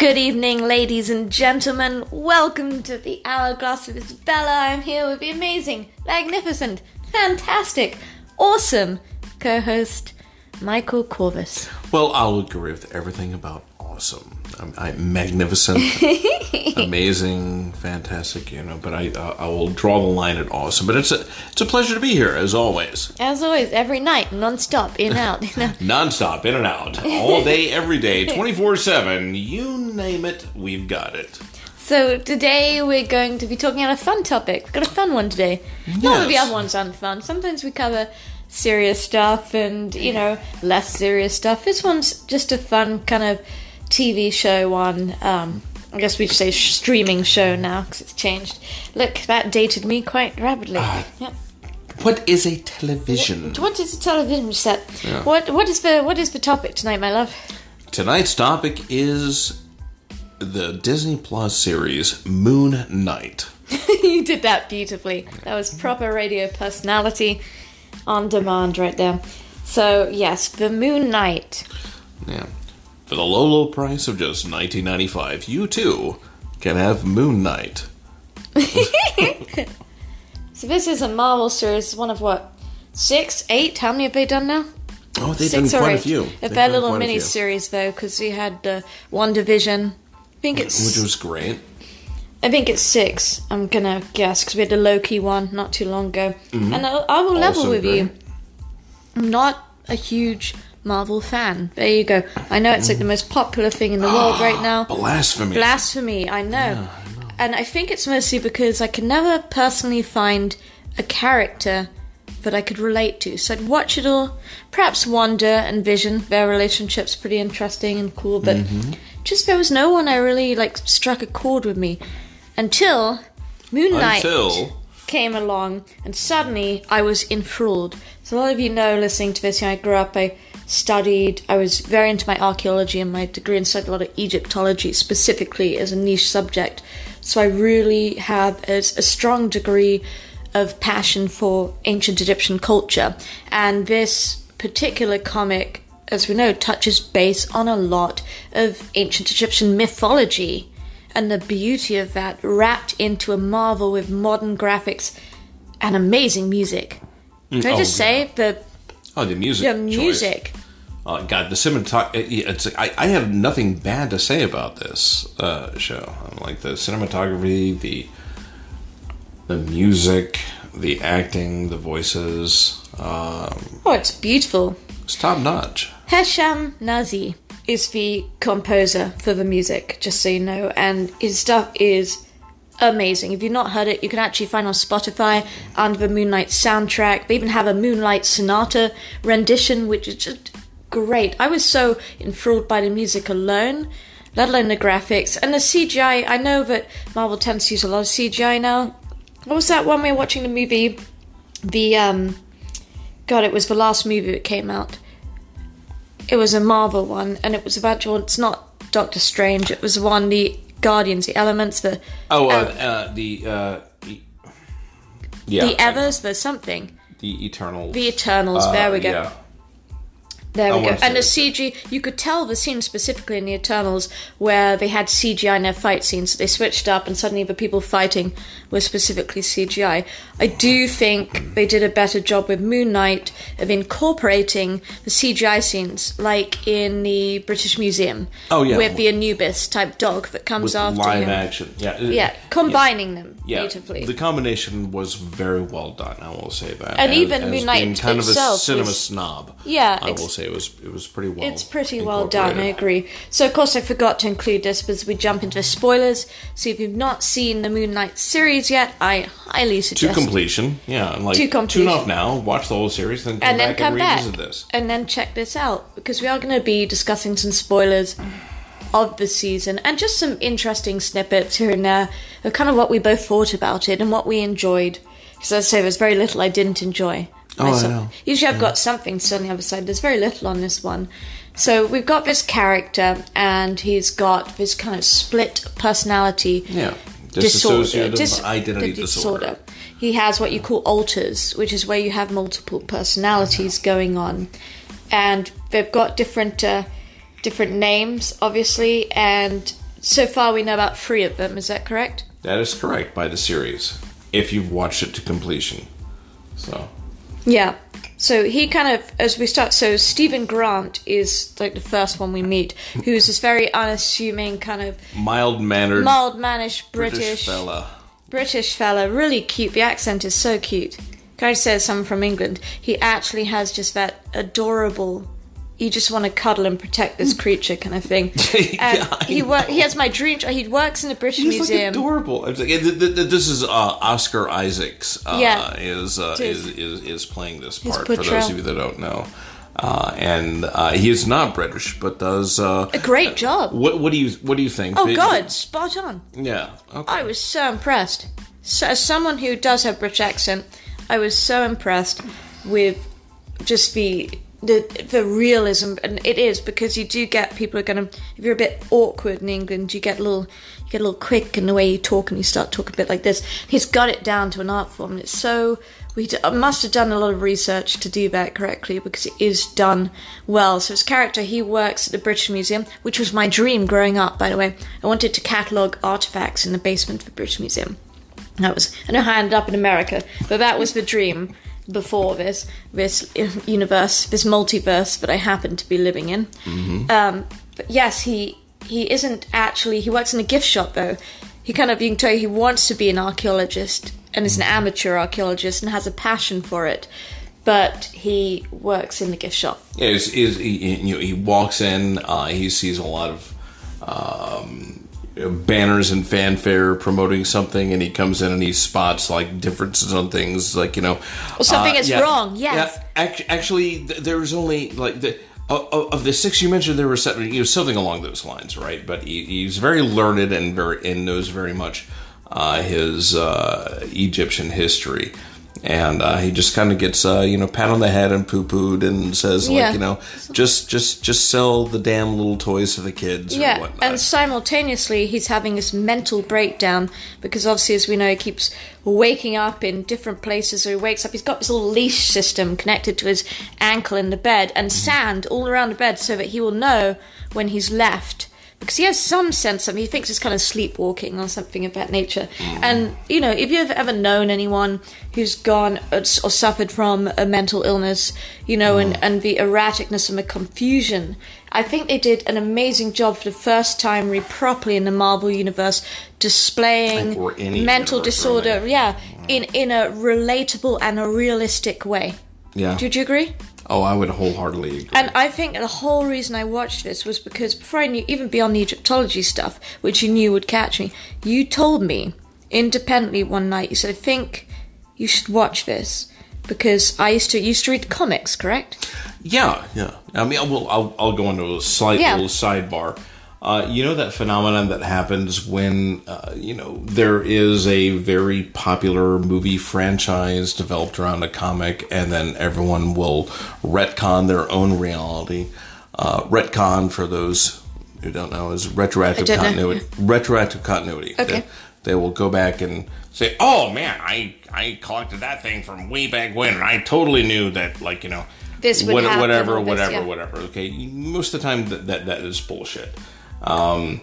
Good evening, ladies and gentlemen. Welcome to the Hourglass of Isabella. I'm here with the amazing, magnificent, fantastic, awesome co host, Michael Corvus. Well, I'll agree with everything about awesome. I'm, I'm magnificent, amazing, fantastic, you know. But I, uh, I will draw the line at awesome. But it's a, it's a pleasure to be here as always. As always, every night, non stop, in and out. Know. Non-stop, in and out, all day, every day, twenty four seven. You name it, we've got it. So today we're going to be talking about a fun topic. We've got a fun one today. Not that the Yes. other ones aren't fun. Sometimes we cover serious stuff and you know less serious stuff. This one's just a fun kind of TV show on. Um, I guess we should say streaming show now because it's changed. Look, that dated me quite rapidly. Yep. What is a television? What is a television set? What what is the what is the topic tonight, my love? Tonight's topic is the Disney Plus series Moon Knight. you did that beautifully. That was proper radio personality on demand right there. So, yes, the Moon Knight. Yeah. For the low, low price of just nineteen ninety five, you too can have Moon Knight. So, this is a Marvel series, one of what? Six? Eight? How many have they done now? Oh, they've Six done quite eight. a few. A They've fair little mini series, though, because we had uh, WandaVision. I think it's. which was great. I think it's six. I'm gonna guess because we had the Loki one not too long ago, and I, I will level Mm-hmm. Also with you. I'm not a huge Marvel fan. There you go. I know it's like the most popular thing in the world right ah, now. Blasphemy. Blasphemy, I know. And I think it's mostly because I can never personally find a character that I could relate to. So I'd watch it all, perhaps Wanda and Vision. Their relationship's pretty interesting and cool, but mm-hmm. just there was no one I really like struck a chord with me until Moon Knight Until came along, and suddenly I was enthralled. So a lot of you know, listening to this, you know, I grew up, I studied, I was very into my archaeology and my degree and studied a lot of Egyptology specifically as a niche subject. So I really have a, a strong degree of passion for ancient Egyptian culture, and this particular comic, as we know, touches base on a lot of ancient Egyptian mythology and the beauty of that wrapped into a marvel with modern graphics and amazing music. Can I mm. oh, just say the oh, the music. the choice. Oh God, the cinematography. It's. I, I have nothing bad to say about this uh, show. Like the cinematography, the the music, the acting, the voices. Um, Oh, it's beautiful. it's top notch. Hesham Nazih is the composer for the music, just so you know, and his stuff is amazing. If you've not heard it, you can actually find on Spotify under the Moon Knight soundtrack. They even have a Moonlight Sonata rendition, which is just great. I was so enthralled by the music alone, let alone the graphics and the CGI. I know that Marvel tends to use a lot of CGI now. What was that one we were watching the movie? The um, God, it was the last movie that came out. It was a Marvel one, and it was about well, it's not Doctor Strange. It was one the Guardians, the Elements, the Oh, uh, Uh, uh, the. Uh, e- yeah, the Evers, the something, the Eternals. the Eternals. Uh, there we go. Yeah. There we go. And the. CG, you could tell the scene specifically in the Eternals where they had CGI in their fight scenes. They switched up, and suddenly the people fighting were specifically CGI. I do think they did a better job with Moon Knight of incorporating the CGI scenes, like in the British Museum. Oh, yeah. With the Anubis type dog that comes With after live him. action. Yeah. Yeah, combining them Yeah, beautifully. the combination was very well done. I will say that, And As- even Moon Knight kind of a cinema snob. Yeah, I will say it was it was pretty well. It's pretty well done, I agree. So, of course, I forgot to include this because we jump into spoilers. So, if you've not seen the Moon Knight series yet, I highly suggest To completion, yeah, and like To completion. tune off now, watch the whole series, then come and then back come and back this. and then check this out because we are going to be discussing some spoilers of the season and just some interesting snippets here and there of kind of what we both thought about it and what we enjoyed. Because as I say, there's very little I didn't enjoy. Oh, I know. Usually, I've got something say on the other side. There's very little on this one. So we've got this character, and he's got this kind of split personality Yeah, disorder. dissociative dis- identity the disorder. He has what you call alters, which is where you have multiple personalities going on, and they've got different uh, different names, obviously, and so far we know about three of them. Is that correct? That is correct by the series, if you've watched it to completion. So, Yeah. So he kind of, as we start, so Steven Grant is like the first one we meet, who's this very unassuming kind of mild mannered mild mannish British British fella. British fella, really cute. The accent is so cute. Guy says someone from England. He actually has just that adorable. You just want to cuddle and protect this creature kind of thing. Yeah, he wor- he has my dream. He works in the British He's Museum. like adorable. Like, th- th- th- this is uh, Oscar Isaacs. Uh, Yeah. is, uh, is is. is playing this part for those of you that don't know. Uh, and uh, he is not British, but does. Uh, a great job. what what do you what do you think? Oh God, spot on. Yeah. Okay. I was so impressed. So, as someone who does have British accent, I was so impressed with just the the the realism, and it is because you do get people are gonna. If you're a bit awkward in England, you get a little you get a little quick in the way you talk, and you start talking a bit like this. He's got it down to an art form, and it's so. We must have done a lot of research to do that correctly because it is done well. So his character, he works at the British Museum, which was my dream growing up. By the way, I wanted to catalogue artifacts in the basement of the British Museum. That was I know how I ended up in America, but that was the dream before this this universe, this multiverse that I happen to be living in. Um, but yes, he he isn't actually. He works in a gift shop though. He kind of you can tell he wants to be an archaeologist and is an amateur archaeologist and has a passion for it, but he works in the gift shop. Yeah, is is he, you know he walks in, uh, he sees a lot of um, banners and fanfare promoting something, and he comes in and he spots like differences on things, like you know, Or something uh, is yeah, wrong, yes. Yeah, act- actually, th- there was only like the. Of of the six you mentioned, there was something, you know, something along those lines, right? But he, he's very learned and very and knows very much uh, his uh, Egyptian history, and uh, he just kind of gets uh, you know pat on the head and poo pooed and says like Yeah. you know just just just sell the damn little toys to the kids or Yeah, whatnot. and simultaneously he's having this mental breakdown because obviously, as we know, he keeps waking up in different places. So he wakes up, he's got this little leash system connected to his ankle in the bed, and sand all around the bed so that he will know when he's left. Because he has some sense of, he thinks it's kind of sleepwalking or something of that nature. And, you know, if you've ever known anyone who's gone uh, or or suffered from a mental illness, you know, and, and the erraticness and the confusion, I think they did an amazing job for the first time, really properly in the Marvel universe, displaying mental disorder, really. yeah, in in a relatable and a realistic way. yeah. Do you agree? Oh, I would wholeheartedly agree. And I think the whole reason I watched this was because before I knew, even beyond the Egyptology stuff, which you knew would catch me, you told me independently one night. You said, "I think you should watch this." Because I used to used to read comics, correct? Yeah, yeah. I mean, I'll, I'll, I'll go into a slight Yeah. little sidebar. Uh, you know that phenomenon that happens when uh, you know there is a very popular movie franchise developed around a comic, and then everyone will retcon their own reality. Uh, retcon, for those who don't know, is retroactive know. continuity. Retroactive continuity. Okay. They, they will go back and say, "Oh man, I I collected that thing from way back when, and I totally knew that, like you know." This would what- whatever, this, whatever, yeah. whatever. Okay, most of the time that that, that is bullshit. Um,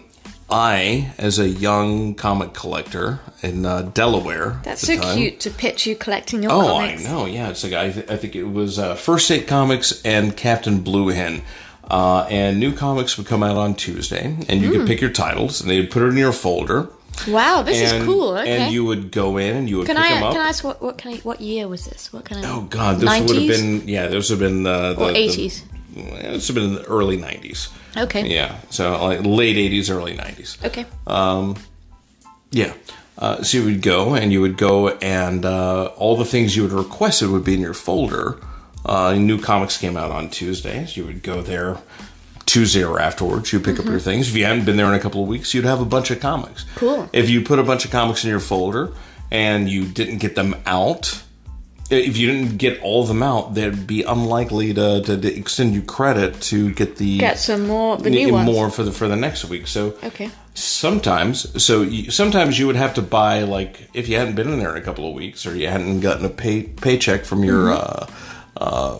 I, as a young comic collector in uh, Delaware, That's so time- cute to pitch you collecting your comics. Oh, comics. I know. Yeah, it's like I, th- I think it was uh, First State Comics and Captain Blue Hen. Uh, and new comics would come out on Tuesday, and you could pick your titles, and they'd put it in your folder. Wow, Hmm. this and, is cool. Okay. And you would go in and you would can pick I them up. can I ask what what can I, what year was this? What kind of Oh God, this would have been yeah, this would have been uh, the or the- eighties? This been in the early '90s. Okay. Yeah, so like late '80s, early '90s. Okay. Um, yeah. Uh, so you would go and you would go and uh, all the things you would requested would be in your folder. Uh, new comics came out on Tuesdays. You would go there Tuesday or afterwards. You pick up your things. If you hadn't been there in a couple of weeks, you'd have a bunch of comics. Cool. If you put a bunch of comics in your folder and you didn't get them out, if you didn't get all of them out, they'd be unlikely to, to, to extend you credit to get the Get some more the new ones. more for the for the next week. So Okay. sometimes so you, sometimes you would have to buy like if you hadn't been in there in a couple of weeks or you hadn't gotten a pay paycheck from your Mm-hmm. uh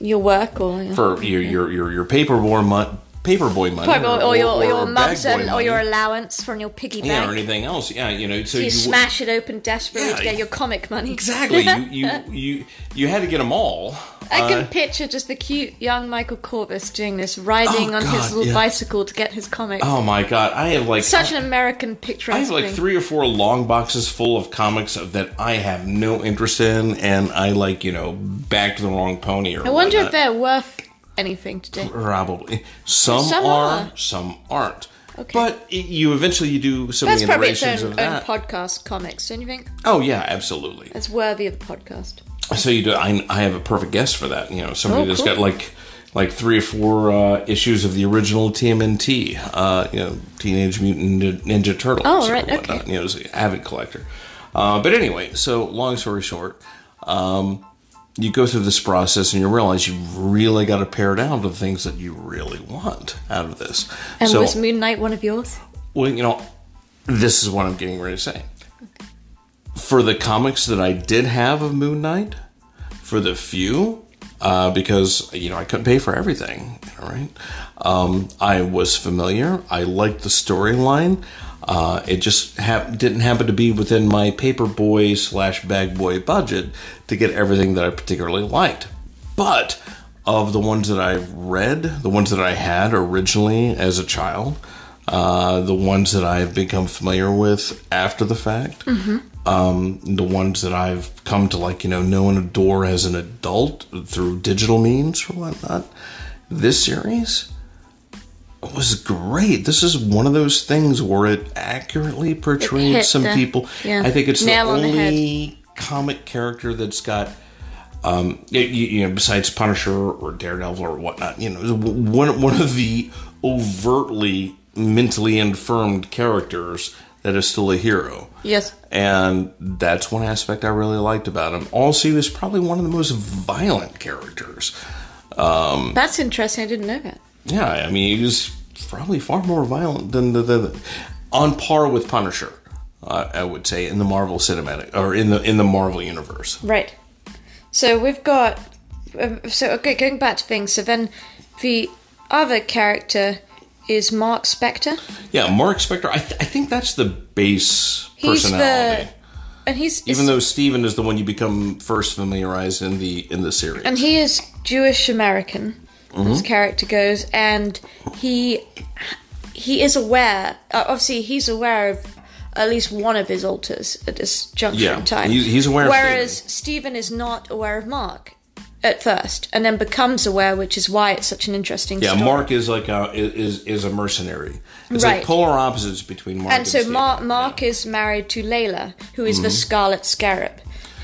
Your work or for your your your, your paperboy month paperboy money, Or, or, your, your bag mum's um, or your allowance from your piggy bank. yeah, or anything else. Yeah, you know, so you, you smash it open desperately Yeah, to get your comic money. exactly. you, you you you had to get them all. I Uh, can picture just the cute young Michael Corvus doing this, riding Oh, on his little yeah. bicycle to get his comics. oh my god, I have like Such an American picture. I have like three or four long boxes full of comics that I have no interest in, and I like you know backed the wrong pony or. I wonder whatnot. if they're worth anything today. Probably some, Some are, are. some aren't. Okay. But you eventually you do so That's many probably its own, of own podcast comics, don't you think? oh yeah, absolutely. It's worthy of the podcast. So you do. I, I have a perfect guest for that. You know, somebody Oh, that's cool. got like like three or four uh, issues of the original TMNT. Uh, you know, Teenage Mutant Ninja, Ninja Turtles. Oh, right, okay. You know, avid collector. Uh, but anyway, so long story short, um, you go through this process and you realize you really got to pare down to the things that you really want out of this. And so, was Moon Knight one of yours? well, you know, this is what I'm getting ready to say. For the comics that I did have of Moon Knight, for the few, uh, because you know I couldn't pay for everything. All right, um, I was familiar. I liked the storyline. Uh, it just hap- didn't happen to be within my paperboy slash bag boy budget to get everything that I particularly liked. But of the ones that I've read, the ones that I had originally as a child, uh, the ones that I've become familiar with after the fact, um, the ones that I've come to like you know know and adore as an adult through digital means or whatnot. This series was great. This is one of those things where it accurately portrayed hit some the- people. yeah, I think it's nail the on the only comic character that's got um, you, you know, besides Punisher or Daredevil or whatnot, you know, one one of the overtly mentally infirmed characters that is still a hero. Yes. And that's one aspect I really liked about him. Also, he was probably one of the most violent characters. That's interesting. I didn't know that. Yeah, I mean, he was probably far more violent than the, the on par with Punisher. Uh, I would say in the Marvel cinematic or in the in the Marvel universe. Right. So we've got. um, So okay, going back to things. So then, the other character is Mark Spector. Yeah, Mark Spector. I, th- I think that's the base He's personality. the, and he's Even though Steven is the one you become first familiarized in the in the series. and he is Jewish American. Mm-hmm. His character goes, and he he is aware. Uh, obviously, he's aware of at least one of his alters at this juncture Yeah, in time. he's- he's aware of Whereas Steven is not aware of Mark at first, and then becomes aware, which is why it's such an interesting. yeah, story. Mark is like a is is a mercenary. It's Right. like polar opposites between Mark and, And so Steven. Mark, Mark is married to Layla, who is the Scarlet Scarab,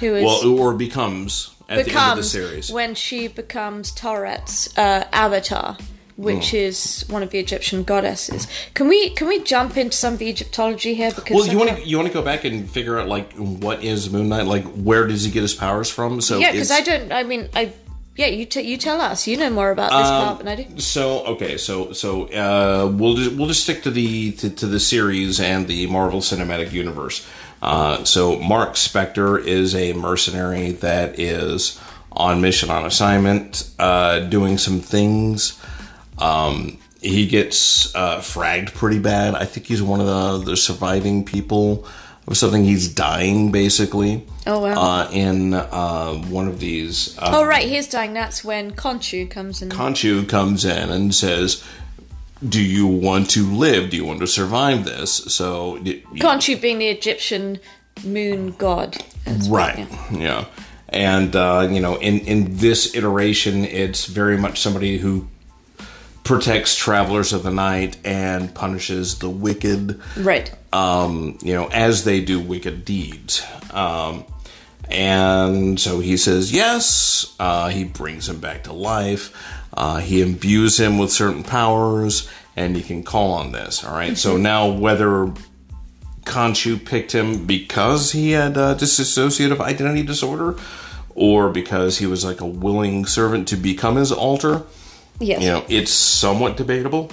who is Mm-hmm. well, or becomes at the end of the series. when she becomes Taweret's uh, avatar, which Hmm. is one of the Egyptian goddesses. Can we can we jump into some of the Egyptology here? Because Well, you want to you want to go back and figure out like what is Moon Knight? Like where does he get his powers from? So yeah, because I don't. I mean, I yeah. You t- you tell us. You know more about this Um, part than I do. So okay, so so uh, we'll just we'll just stick to the to, to the series and the Marvel Cinematic Universe. Uh, so Mark Spector is a mercenary that is on mission on assignment, uh, doing some things. Um, he gets uh, fragged pretty bad. I think he's one of the the surviving people of something. He's dying basically. Oh, wow. Uh, in uh, one of these. Uh, Oh right, he's dying. That's when Khonshu comes in. Khonshu comes in and says, "Do you want to live? Do you want to survive this?" So, y- y- Khonshu being the Egyptian moon god. Right, yeah. And uh, you know, in in this iteration, it's very much somebody who protects travelers of the night and punishes the wicked. Right. um, you know, as they do wicked deeds. Um, and so he says yes. Uh, he brings him back to life. Uh, he imbues him with certain powers, and he can call on this. All right? So now, whether Khonshu picked him because he had uh, dissociative identity disorder, or because he was like a willing servant to become his alter, Yes. you know, it's somewhat debatable.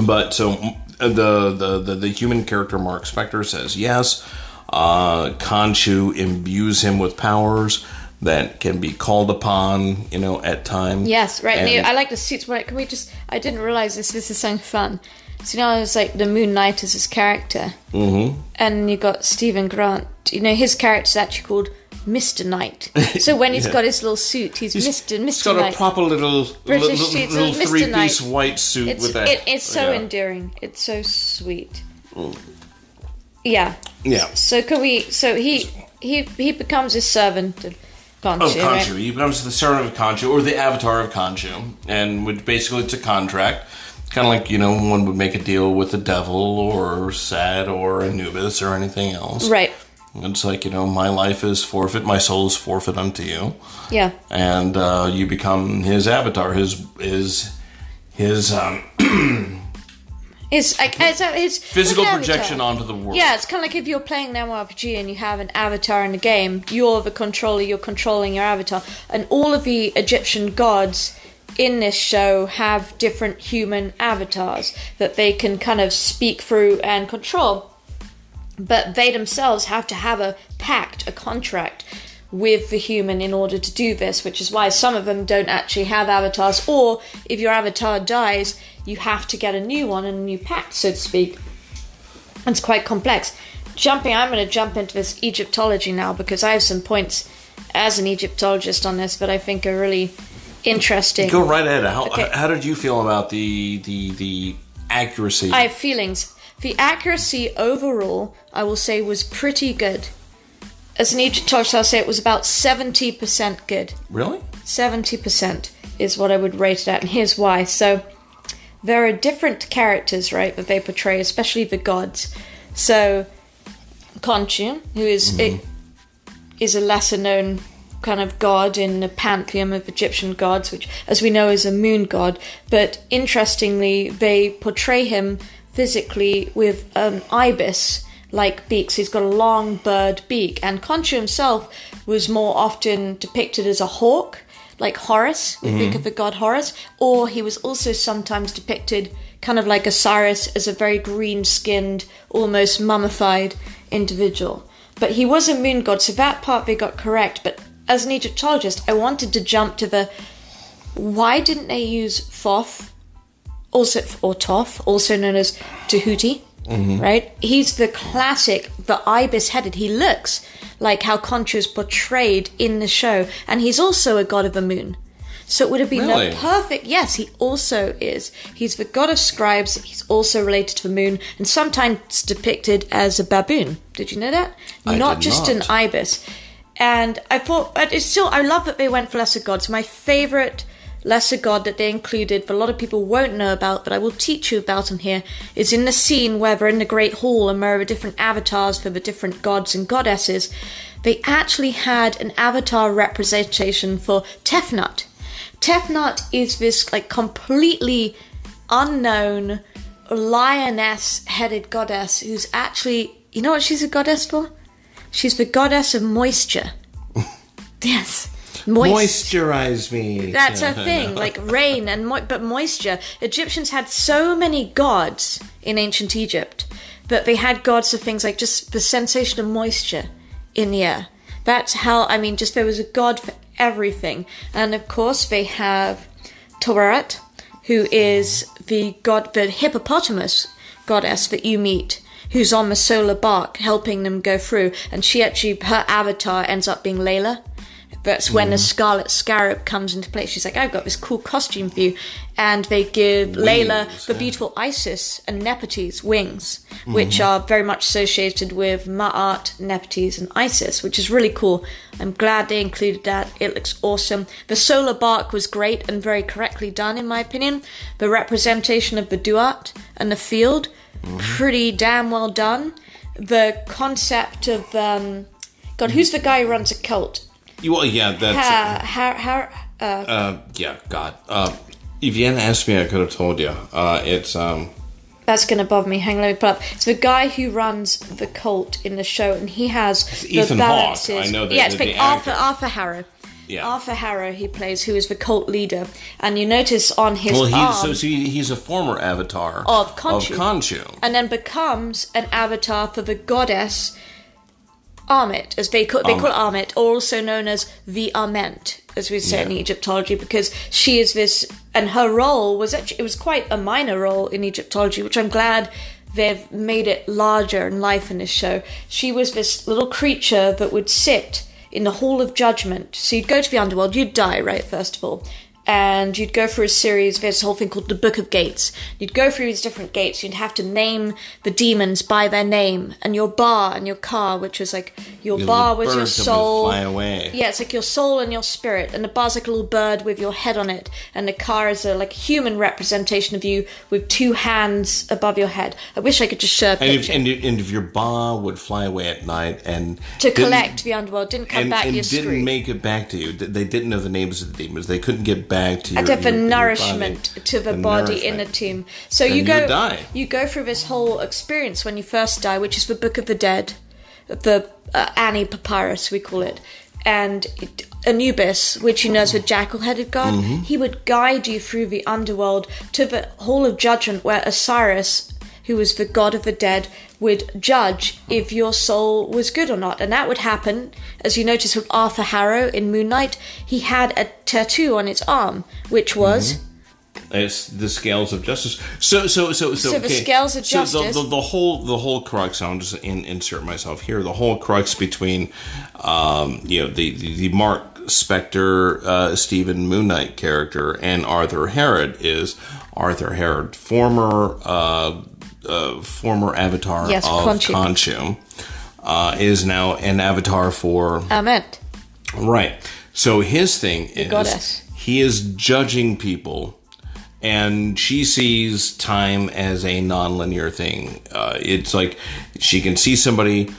But so the the the, the human character Mark Spector says yes. Uh, Khonshu imbues him with powers that can be called upon, you know, at times. Yes, right. And, And- I like the suits. Where can we just? I didn't realize this. This is so fun. So you know, it's like the Moon Knight is his character, mm-hmm. and you got Steven Grant. You know, his character's actually called Mister Knight. So when he's Yeah. got his little suit, he's, Mister He's Mister got Knight. a proper little British little, suit, little Mr. three piece white suit it's with that. it, it's so yeah. endearing. It's so sweet. Yeah. Yeah. So can we? So he he he becomes a servant of Khonshu. Of right? Khonshu. He becomes the servant of Khonshu, or the avatar of Khonshu. And would basically, it's a contract. Kind of like, you know, one would make a deal with the devil, or Sad, or Anubis, or anything else. Right. It's like, you know, my life is forfeit, my soul is forfeit unto you. Yeah. And uh, you become his avatar, his, his, his um, It's like it's, uh, it's physical like Avatar. projection onto the world. Yeah, it's kind of like if you're playing an MMORPG and you have an avatar in the game, you're the controller, you're controlling your avatar. And all of the Egyptian gods in this show have different human avatars that they can kind of speak through and control. But they themselves have to have a pact, a contract with the human in order to do this, which is why some of them don't actually have avatars, or if your avatar dies, you have to get a new one and a new pact, so to speak. It's quite complex. Jumping, I'm going to jump into this Egyptology now because I have some points as an Egyptologist on this that I think are really interesting. Go right ahead. How, Okay. how did you feel about the the the accuracy? I have feelings. The accuracy overall, I will say, was pretty good. As an Egyptologist, I'll say it was about 70% good. really? 70% is what I would rate it at, and here's why. So, there are different characters, right, that they portray, especially the gods. So, Khonshu, who is mm-hmm. a, is a lesser known kind of god in the pantheon of Egyptian gods, which, as we know, is a moon god. But interestingly, they portray him physically with an ibis like beaks. He's got a long bird beak, and Khonshu himself was more often depicted as a hawk, like Horus. We think of the god Horus, or he was also sometimes depicted kind of like Osiris as a very green-skinned, almost mummified individual. But he was a moon god, so that part they got correct. But as an Egyptologist, I wanted to jump to the why didn't they use Thoth, also or Toth, also known as Tahuti, mm-hmm. right? He's the classic, the ibis-headed. He looks like how Khonshu is portrayed in the show, and he's also a god of the moon. So it would have been Really? the perfect. Yes, he also is. He's the god of scribes. He's also related to the moon, and sometimes depicted as a baboon. Did you know that? I not just not. an ibis. And I thought, but it's still, I love that they went for lesser gods. My favorite lesser god that they included, that a lot of people won't know about, but I will teach you about on here, is in the scene where they're in the Great Hall and there are different avatars for the different gods and goddesses. They actually had an avatar representation for Tefnut. Tefnut is this like completely unknown lioness headed goddess who's actually, you know what she's a goddess for? She's the goddess of moisture. yes. Moist. Moisturize me. That's a thing, like rain and mo- but moisture. Egyptians had so many gods in ancient Egypt that they had gods of things like just the sensation of moisture in the air. That's how I mean. Just there was a god for everything, and of course they have Taweret, who is the god, the hippopotamus goddess that you meet. Who's on the solar bark helping them go through, and she actually, her avatar ends up being Layla. That's when the Scarlet Scarab comes into play. She's like, I've got this cool costume for you. And they give Layla the yeah. beautiful Isis and Nephthys wings, which are very much associated with Ma'at, Nephthys, and Isis, which is really cool. I'm glad they included that. It looks awesome. The solar bark was great and very correctly done, in my opinion. The representation of the Duat and the field, pretty damn well done. The concept of, um, God, who's the guy who runs a cult? You, well, yeah, that's. Ha, ha, ha, uh, Uh, yeah, God. Uh, if you hadn't asked me, I could have told you. Uh, it's um, that's going to bother me. Hang on, let me pull up. It's the guy who runs the cult in the show, and he has the Ethan Hawke. balances. I know that- Yeah, it's that the Arthur actor. Arthur Harrow. Yeah. Arthur Harrow he plays, who is the cult leader, and you notice on his well, arm, he's so see, he's a former avatar Of Khonshu. Of Khonshu. and then becomes an avatar for the goddess Ammit, as they call they call also known as the Ament, as we say in Egyptology, because she is this, and her role was actually it was quite a minor role in Egyptology, which I'm glad they've made it larger in life in this show. She was this little creature that would sit in the Hall of Judgment. So you'd go to the underworld, you'd die, right? First of all. And you'd go through a series, there's a whole thing called the Book of Gates. You'd go through these different gates, you'd have to name the demons by their name, and your ba and your ka, which was like your ba was your birds that would soul. fly away. Yeah, it's like your soul and your spirit, and the ba's like a little bird with your head on it, and the ka is a like human representation of you with two hands above your head. I wish I could just show a And if, and, and if your ba would fly away at night and to collect the underworld, didn't come and, back. and didn't screwed. make it back to you, they didn't know the names of the demons. They couldn't get back to your, I'd have your- a your nourishment body. to the, The body in the tomb. So Then you you go would die. you go through this whole experience when you first die, which is the Book of the Dead, the uh, Ani Papyrus we call it, and it, Anubis, which you know is a jackal-headed god. Mm-hmm. He would guide you through the underworld to the Hall of Judgment, where Osiris, who was the god of the dead, would judge if your soul was good or not. And that would happen, as you notice with Arthur Harrow in Moon Knight, he had a tattoo on his arm, which was Mm-hmm. It's the scales of justice. So, so, so, so. So the scales of so justice- The, the, the whole, the whole crux. I'll just in, insert myself here. The whole crux between, um, you know, the the, the Mark Spector, uh, Steven Moon Knight character and Arthur Harrow is Arthur Harrow, former, uh, uh, former avatar Yes, of Khonshu. Uh, is now an avatar for Ament. Right. So his thing is goddess. he is judging people, and she sees time as a nonlinear thing. Uh, it's like she can see somebody.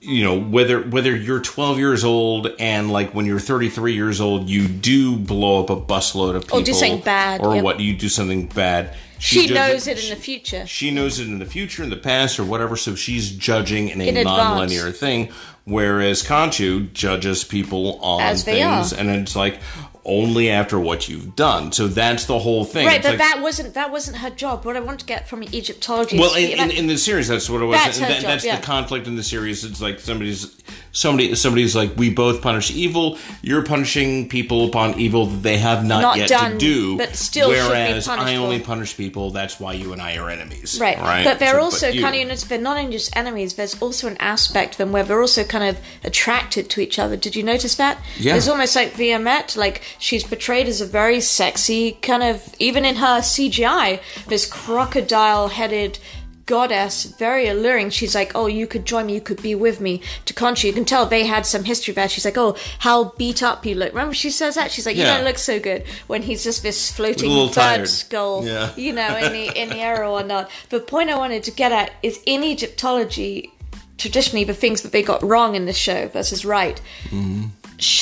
You know whether whether you're 12 years old and like when you're 33 years old, you do blow up a busload of people, Or do something bad, or yep. what you do something bad. She does knows it in the future. she knows it in the future, in the past, or whatever. So she's judging in a In advance. non-linear thing, whereas Khonshu judges people on things, are. and it's like only after what you've done. So that's the whole thing. Right, It's but like- that wasn't that wasn't her job. What I want to get from Egyptology. well, is in, in, in the series, that's what it was. That's her That- job, that's yeah. the conflict in the series. It's like somebody's somebody somebody's like, we both punish evil. You're punishing people upon evil that they have not, Not yet done, to do. but still should be whereas I only punish people. That's why you and I are enemies. Right. Right. But they're So, also you- kind of, you know, they're not only just enemies, there's also an aspect of them where they're also kind of attracted to each other. Did you notice that? Yeah. It's almost like Viamet, like she's portrayed as a very sexy, kind of, even in her CGI, this crocodile headed goddess, very alluring. She's like, oh, you could join me, you could be with me. To Khonshu, you can tell they had some history there. She's like, oh, how beat up you look. Remember she says that? She's like, you Yeah. don't look so good when he's just this floating bird tired. skull Yeah. you know, in the in the air or not. The point I wanted to get at is in Egyptology, traditionally the things that they got wrong in the show versus right. sh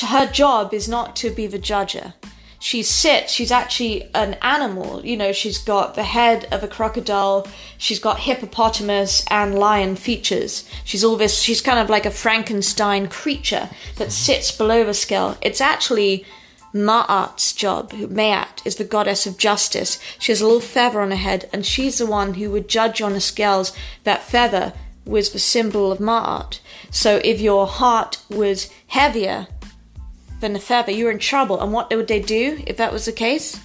Her job is not to be the judger. She sits. She's actually an animal. You know, she's got the head of a crocodile. She's got hippopotamus and lion features. She's all this. She's kind of like a Frankenstein creature that sits below the scale. It's actually Ma'at's job, Ma'at is the goddess of justice. She has a little feather on her head, and she's the one who would judge on the scales. That feather was the symbol of Ma'at. So if your heart was heavier than the feather, you were in trouble. And what would they do if that was the case?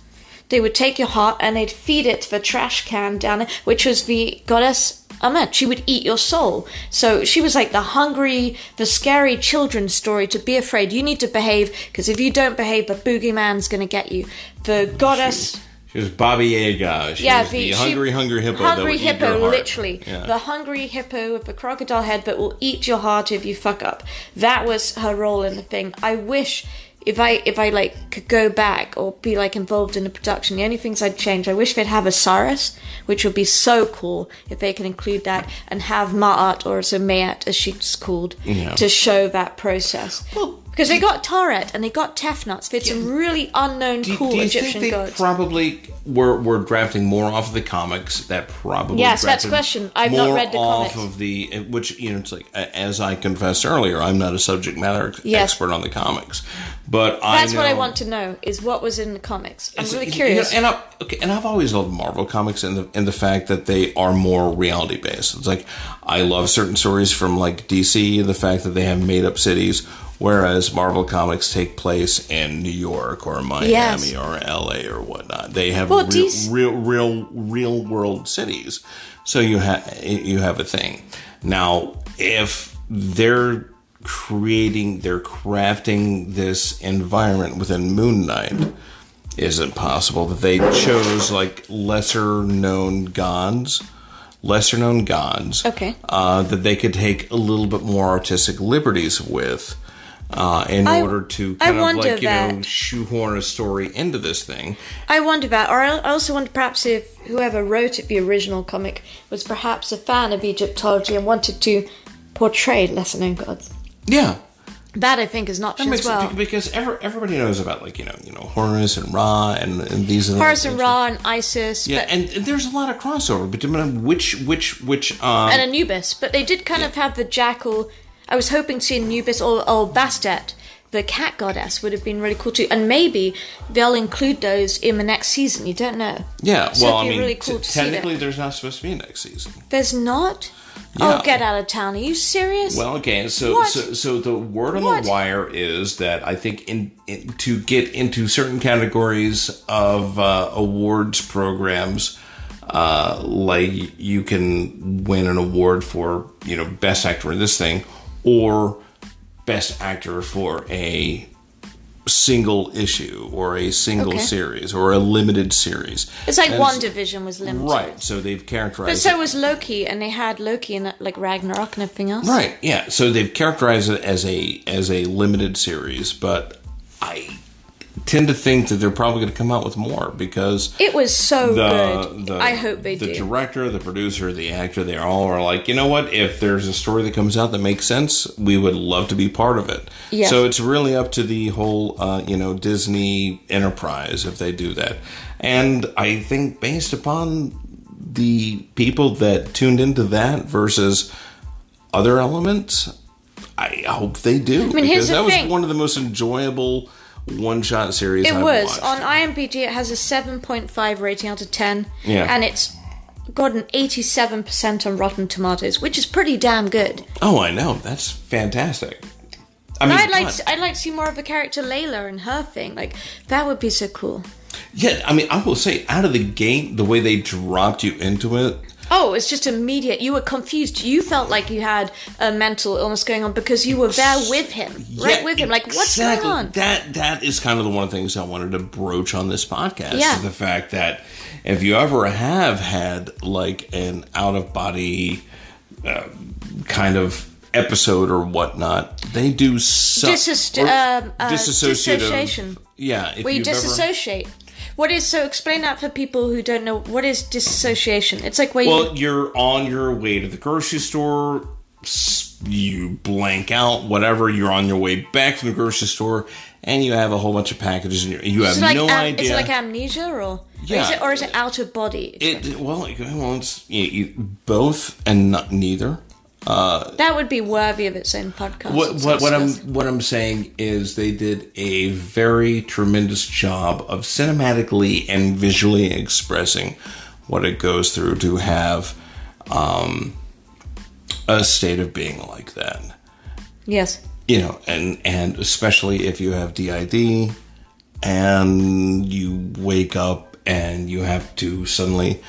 They would take your heart and they'd feed it to the trash can down there, which was the goddess Ammit. She would eat your soul. So she was like the hungry, the scary children's story to be afraid. You need to behave because if you don't behave, the boogeyman's going to get you. The goddess. She was Baba Yaga. She yeah, was the, she- hungry, hungry hippo. Hungry hippo, literally. Yeah. The hungry hippo with the crocodile head that will eat your heart if you fuck up. That was her role in the thing. I wish if I if I like could go back or be like involved in the production, the only things I'd change, I wish they'd have a Osiris, which would be so cool if they could include that and have Ma'at or so Mayat as she's called Yeah. to show that process. Well, Because they got Taweret and they got Tefnuts. They had some really unknown, Do, cool do you Egyptian think they gods. probably were, were drafting more off of the comics that probably Yes, that's drafted the question. I've not more read the off comics. of the which you know it's like a- as I confessed earlier I'm not a subject matter ex- Yes. expert on the comics but I That's what I know- want to know is what was in the comics. I'm really you know, curious. and I, okay, and I've always loved Marvel comics and the and the fact that they are more reality based. It's like I love certain stories from like DC and the fact that they have made up cities, whereas Marvel comics take place in New York or Miami Yes. or L.A. or whatnot. They have Well, real, DC real real real world cities, so you have you have a thing. Now, if they're creating, they're crafting this environment within Moon Knight is it possible that they chose like lesser known gods lesser known gods Okay. uh, that they could take a little bit more artistic liberties with uh, in I- order to I kind of wonder like you know shoehorn a story into this thing I wonder that, or I also wonder perhaps if whoever wrote it, the original comic, was perhaps a fan of Egyptology and wanted to portray lesser known gods. yeah That I think is an option as well. because every, everybody knows about like you know you know Horus and Ra and, and these and Horus and. Ra and Isis, Yeah, and, and there's a lot of crossover between which which which um, and Anubis, but they did kind of have the jackal. I was hoping to see Anubis or, or Bastet, the cat goddess, would have been really cool too. And maybe they'll include those in the next season. You don't know. yeah. So Well, I mean, really cool t- technically, there's not supposed to be a next season. There's not. Yeah. Oh, get out of town! Are you serious? Well, okay, so so so the word on What? the wire is that I think in, in to get into certain categories of uh, awards programs, uh, like you can win an award for you know best actor in this thing, or best actor for a single issue or a single Okay. series or a limited series. it's like And one division was limited. Right, so they've characterized. But so it- was Loki, and they had Loki in like Ragnarok and everything else. Right. Yeah. So they've characterized it as a as a limited series, but I tend to think that they're probably going to come out with more because It was so the, good. the I hope they the do. The director, the producer, the actor, they all are like, you know what? If there's a story that comes out that makes sense, we would love to be part of it. Yeah. So it's really up to the whole, uh, you know, Disney enterprise if they do that. And I think based upon the people that tuned into that versus other elements, I hope they do. I mean, here's because that was one of the most enjoyable one-shot series. It I've was watched. on IMDb. It has a seven point five rating out of ten. Yeah. and it's got an eighty-seven percent on Rotten Tomatoes, which is pretty damn good. Oh, I know. That's fantastic. I mean, I'd like God. to, I'd like to see more of the character Layla and her thing. Like that would be so cool. yeah. I mean, I will say, out of the gate, the way they dropped you into it, Oh, it's just immediate. You were confused. You felt like you had a mental illness going on because you were there with him, right with him. Like, what's exactly. going on? That that is kind of the one of the things I wanted to broach on this podcast. Yeah. The fact that if you ever have had like an out of body uh, kind of episode or whatnot, they do or um, uh, dissociation. Yeah, if you you've ever- disassociate. What is so? Explain that for people who don't know. What is dissociation? It's like where you. Well, you're on your way to the grocery store. You blank out, whatever. You're on your way back from the grocery store, and you have a whole bunch of packages, and you, you have like no am- idea. Is it like amnesia or? Yeah. is it, or is it out of body? It well, like, well it's you, you, both and not neither. That would be worthy of its own podcast. What what what I'm what I'm saying is they did a very tremendous job of cinematically and visually expressing what it goes through to have um, a state of being like that. Yes. you know, and and especially if you have DID and you wake up and you have to suddenly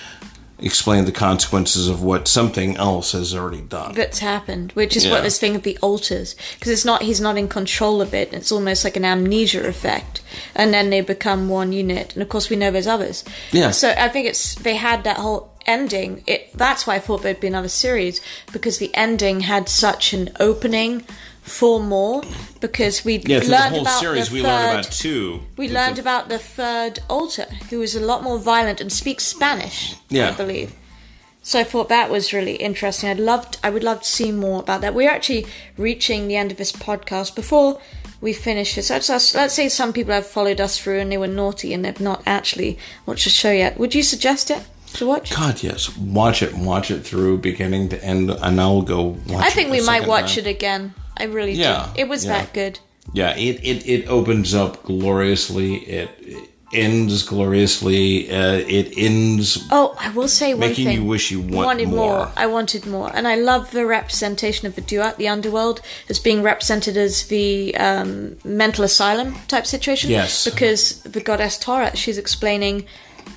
explain the consequences of what something else has already done. That's happened, which is Yeah. what this thing of the alters, because it's not he's not in control of it. It's almost like an amnesia effect, and then they become one unit. And of course, we know there's others. Yeah. So I think it's they had that whole ending. It that's why I thought there'd be another series because the ending had such an opening for more. Because we yeah, the learned whole about series, the we third, learned about two. We learned a- about the third altar, who is a lot more violent and speaks Spanish. Yeah. I believe. So I thought that was really interesting. I'd loved, I would love to see more about that. We're actually reaching the end of this podcast. Before we finish it. So let's, let's say some people have followed us through and they were naughty and they've not actually watched the show yet. Would you suggest it to watch? God, yes. Watch it. Watch it through beginning to end, and I'll go watch I think we might watch time. it again. I really Yeah, do. It was yeah. that good. Yeah, it, it, it opens up gloriously. It, it ends gloriously. Uh, it ends Oh, I will say one making thing. you wish you want wanted more. I wanted more, and I love the representation of the Duat, the underworld, as being represented as the um, mental asylum type situation. Yes. because the goddess Taweret, she's explaining,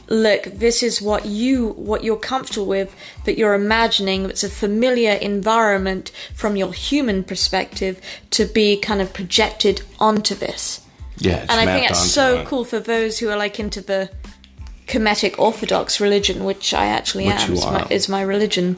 look, this is what you, what you're comfortable with, but you're imagining it's a familiar environment from your human perspective to be kind of projected onto this. Yeah, it's And I think that's so it. cool for those who are like into the Kemetic Orthodox religion, which I actually Which am. Is my, is my religion.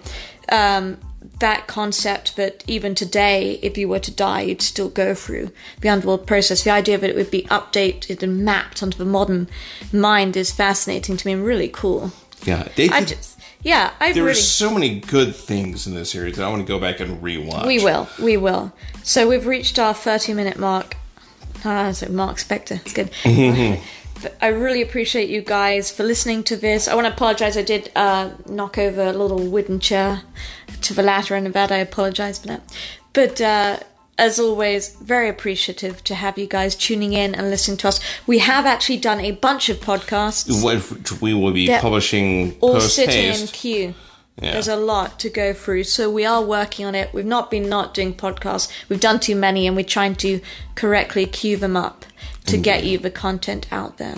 Um, that concept that even today, if you were to die, you'd still go through the underworld process. The idea that it would be updated and mapped onto the modern mind is fascinating to me and really cool. Yeah, they I just, yeah, I there really. are so many good things in this series that I want to go back and rewatch. We will, we will. So we've reached our 30 minute mark. Ah, so Mark Spector. It's good. I really appreciate you guys for listening to this. I want to apologize. I did uh, knock over a little wooden chair to the latter end of that. I apologize for that. But uh, as always, very appreciative to have you guys tuning in and listening to us. We have actually done a bunch of podcasts. What we will be They're publishing all sitting in queue. Yeah. There's a lot to go through, so we are working on it. We've not been not doing podcasts. We've done too many, and we're trying to correctly queue them up to get you the content out there.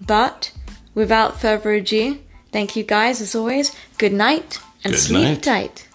But without further ado, thank you guys as always. Good night and Good sleep night. tight.